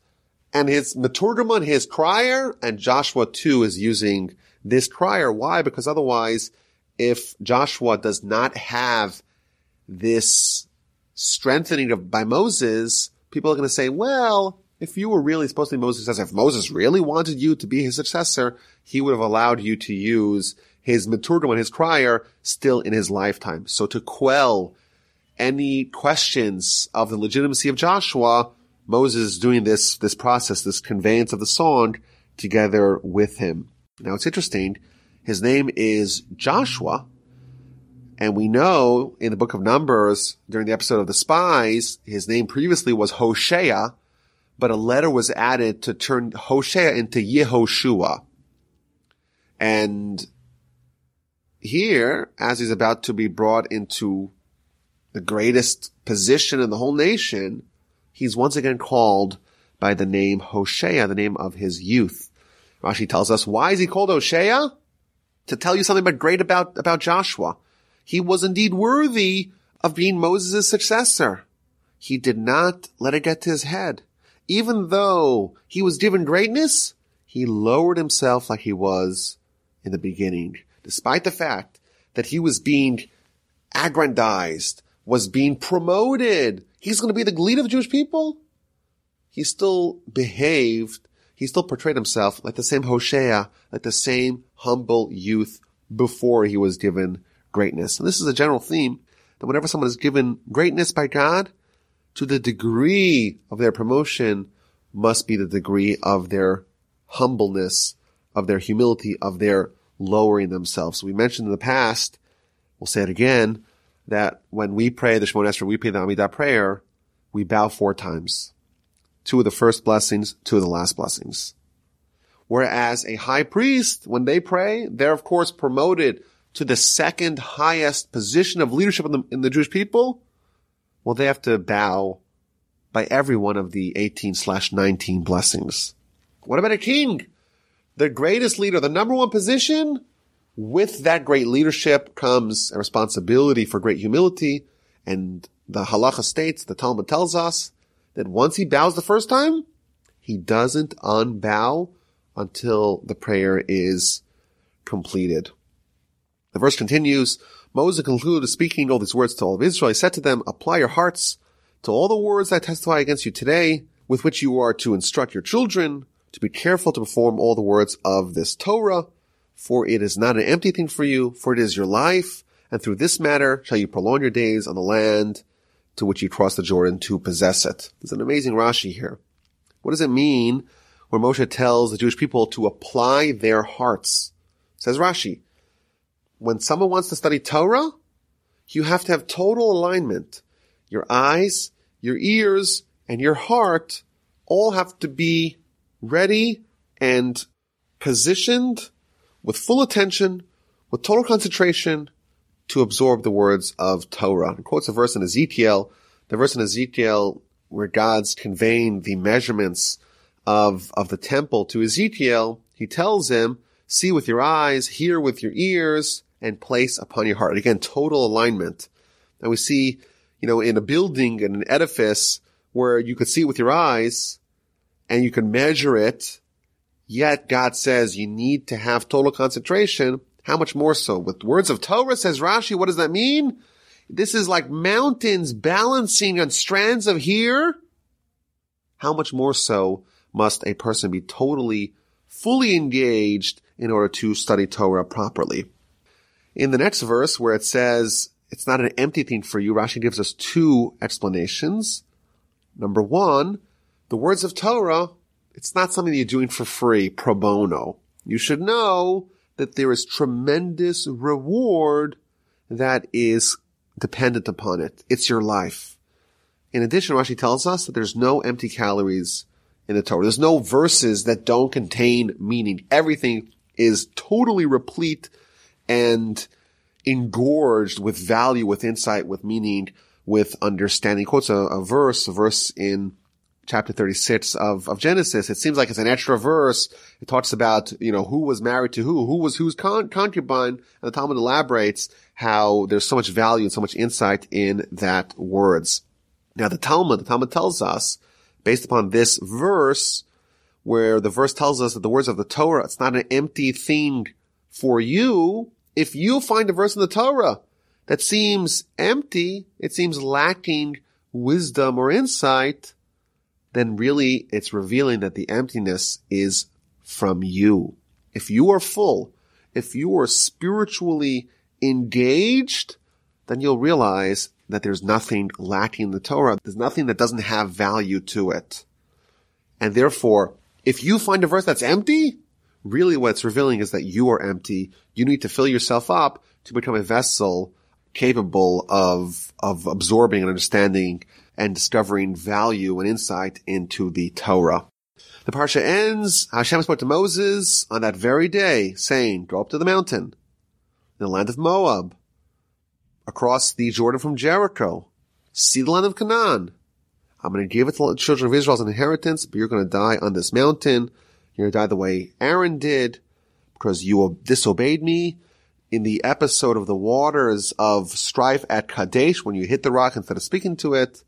and his Meturgamon, his crier, and Joshua too is using this crier. Why? Because otherwise, if Joshua does not have this strengthening of by Moses, people are going to say, well, if you were really supposed to be Moses' successor, if Moses really wanted you to be his successor, he would have allowed you to use his Meturgamon, his crier, still in his lifetime. So to quell any questions of the legitimacy of Joshua, Moses is doing this, this process, this conveyance of the song together with him. Now it's interesting. His name is Joshua. And we know in the book of Numbers during the episode of the spies, his name previously was Hosea, but a letter was added to turn Hosea into Yehoshua. And here, as he's about to be brought into the greatest position in the whole nation, he's once again called by the name Hosea, the name of his youth. Rashi tells us, why is he called Hosea? To tell you something great about, about Joshua. He was indeed worthy of being Moses' successor. He did not let it get to his head. Even though he was given greatness, he lowered himself like he was in the beginning, despite the fact that he was being aggrandized, was being promoted, he's going to be the leader of the Jewish people. He still behaved, he still portrayed himself like the same Hosea, like the same humble youth before he was given greatness. And this is a general theme that whenever someone is given greatness by God, to the degree of their promotion must be the degree of their humbleness, of their humility, of their lowering themselves. So we mentioned in the past, we'll say it again, that when we pray the Shemona Esrei, we pray the Amidah prayer, we bow four times. Two of the first blessings, two of the last blessings. Whereas a high priest, when they pray, they're of course promoted to the second highest position of leadership in the, in the Jewish people. Well, they have to bow by every one of the 18 slash 19 blessings. What about a king? The greatest leader, the number one position? With that great leadership comes a responsibility for great humility. And the halacha states, the Talmud tells us that once he bows the first time, he doesn't unbow until the prayer is completed. The verse continues, Moses concluded speaking all these words to all of Israel. He said to them, apply your hearts to all the words I testify against you today, with which you are to instruct your children, to be careful to perform all the words of this Torah, for it is not an empty thing for you, for it is your life, and through this matter shall you prolong your days on the land to which you cross the Jordan to possess it. There's an amazing Rashi here. What does it mean where Moshe tells the Jewish people to apply their hearts? Says Rashi, when someone wants to study Torah, you have to have total alignment. Your eyes, your ears, and your heart all have to be ready and positioned with full attention, with total concentration to absorb the words of Torah. He quotes a verse in Ezekiel, the verse in Ezekiel where God's conveying the measurements of, of the temple to Ezekiel. He tells him, see with your eyes, hear with your ears, and place upon your heart. Again, total alignment. And we see, you know, in a building, in an edifice where you could see it with your eyes and you can measure it, yet God says you need to have total concentration. How much more so? With words of Torah, says Rashi, what does that mean? This is like mountains balancing on strands of here. How much more so must a person be totally, fully engaged in order to study Torah properly? In the next verse where it says, it's not an empty thing for you, Rashi gives us two explanations. Number one, the words of Torah, it's not something you're doing for free, pro bono. You should know that there is tremendous reward that is dependent upon it. It's your life. In addition, Rashi tells us that there's no empty calories in the Torah. There's no verses that don't contain meaning. Everything is totally replete and engorged with value, with insight, with meaning, with understanding. He quotes a, a verse, a verse in chapter 36 of, of Genesis. It seems like it's an extra verse. It talks about, you know, who was married to who, who was whose con- concubine. And the Talmud elaborates how there's so much value and so much insight in that words. Now the Talmud, the Talmud tells us, based upon this verse, where the verse tells us that the words of the Torah, it's not an empty thing for you, if you find a verse in the Torah that seems empty, it seems lacking wisdom or insight, then really it's revealing that the emptiness is from you. If you are full, if you are spiritually engaged, then you'll realize that there's nothing lacking in the Torah. There's nothing that doesn't have value to it. And therefore, if you find a verse that's empty, really what it's revealing is that you are empty. You need to fill yourself up to become a vessel capable of, of absorbing and understanding and discovering value and insight into the Torah. The parsha ends, Hashem spoke to Moses on that very day, saying, go up to the mountain, in the land of Moab, across the Jordan from Jericho, see the land of Canaan. I'm going to give it to the children of Israel as an inheritance, but you're going to die on this mountain. You're going to die the way Aaron did because you disobeyed me in the episode of the waters of strife at Kadesh when you hit the rock instead of speaking to it.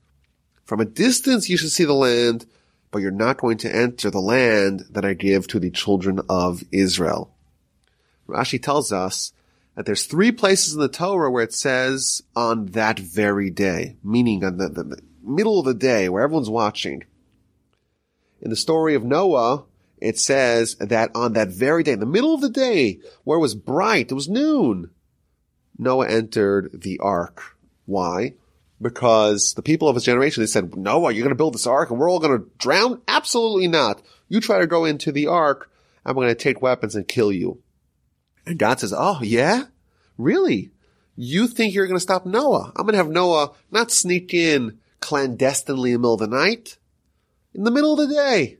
From a distance you should see the land, but you're not going to enter the land that I give to the children of Israel. Rashi tells us that there's three places in the Torah where it says on that very day, meaning on the, the, middle of the day where everyone's watching. In the story of Noah, it says that on that very day, in the middle of the day, where it was bright, it was noon, Noah entered the ark. Why? Because the people of his generation, they said, Noah, you're going to build this ark and we're all going to drown? Absolutely not. You try to go into the ark we're going to take weapons and kill you. And God says, oh yeah? Really? You think you're going to stop Noah? I'm going to have Noah not sneak in clandestinely in the middle of the night. In the middle of the day.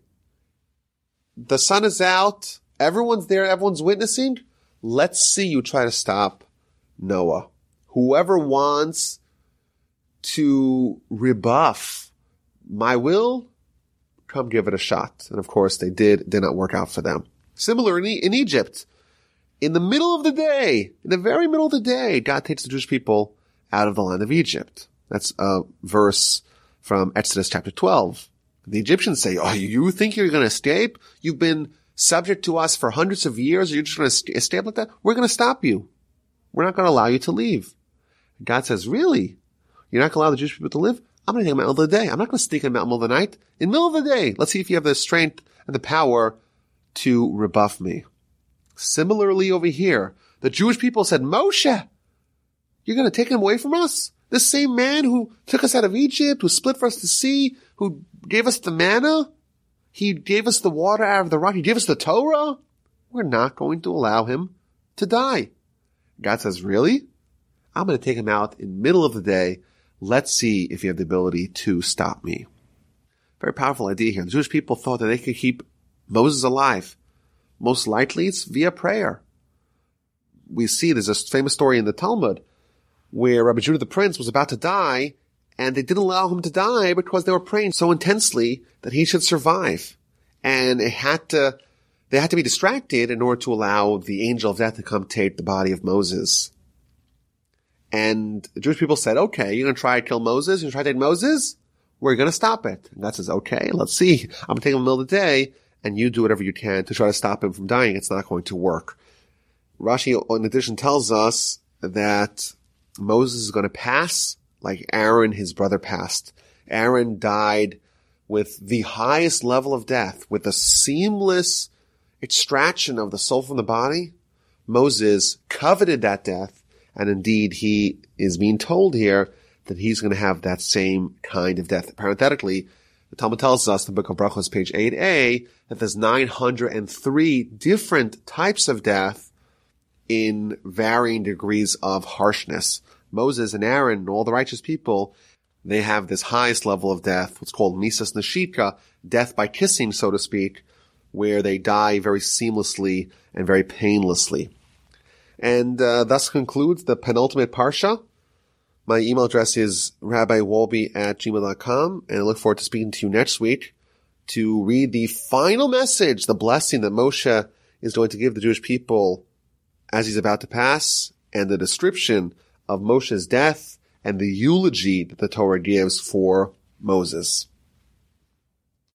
The sun is out. Everyone's there. Everyone's witnessing. Let's see you try to stop Noah. Whoever wants to rebuff my will, come give it a shot. And of course they did, it did not work out for them. Similarly, in Egypt, in the middle of the day, in the very middle of the day, God takes the Jewish people out of the land of Egypt. That's a verse from Exodus chapter 12. The Egyptians say, oh, you think you're going to escape? You've been subject to us for hundreds of years. You're just going to escape like that? We're going to stop you. We're not going to allow you to leave. God says, really? You're not going to allow the Jewish people to live? I'm going to take them out in the middle of the day. I'm not going to sneak them out in the middle of the night. In the middle of the day, let's see if you have the strength and the power to rebuff me. Similarly over here, the Jewish people said, Moshe, you're going to take him away from us? This same man who took us out of Egypt, who split for us the sea, who gave us the manna, he gave us the water out of the rock, he gave us the Torah. We're not going to allow him to die. God says, really? I'm going to take him out in middle of the day. Let's see if you have the ability to stop me. Very powerful idea here. The Jewish people thought that they could keep Moses alive. Most likely it's via prayer. We see there's a famous story in the Talmud where Rabbi Judah the Prince was about to die and they didn't allow him to die because they were praying so intensely that he should survive. And it had to, they had to be distracted in order to allow the angel of death to come take the body of Moses. And the Jewish people said, okay, you're going to try to kill Moses? You're going to try to take Moses? We're going to stop it. And God says, okay, let's see. I'm going to take him in the middle of the day and you do whatever you can to try to stop him from dying. It's not going to work. Rashi, in addition, tells us that Moses is going to pass like Aaron, his brother, passed. Aaron died with the highest level of death, with a seamless extraction of the soul from the body. Moses coveted that death, and indeed he is being told here that he's going to have that same kind of death. Parenthetically, the Talmud tells us, in the book of Brachos, page 8a, that there's 903 different types of death in varying degrees of harshness. Moses and Aaron and all the righteous people, they have this highest level of death, what's called misas neshika, death by kissing, so to speak, where they die very seamlessly and very painlessly. And uh, thus concludes the penultimate parsha. My email address is rabbiwolbe at gmail.com, and I look forward to speaking to you next week to read the final message, the blessing that Moshe is going to give the Jewish people as he's about to pass, and the description of Moshe's death and the eulogy that the Torah gives for Moses.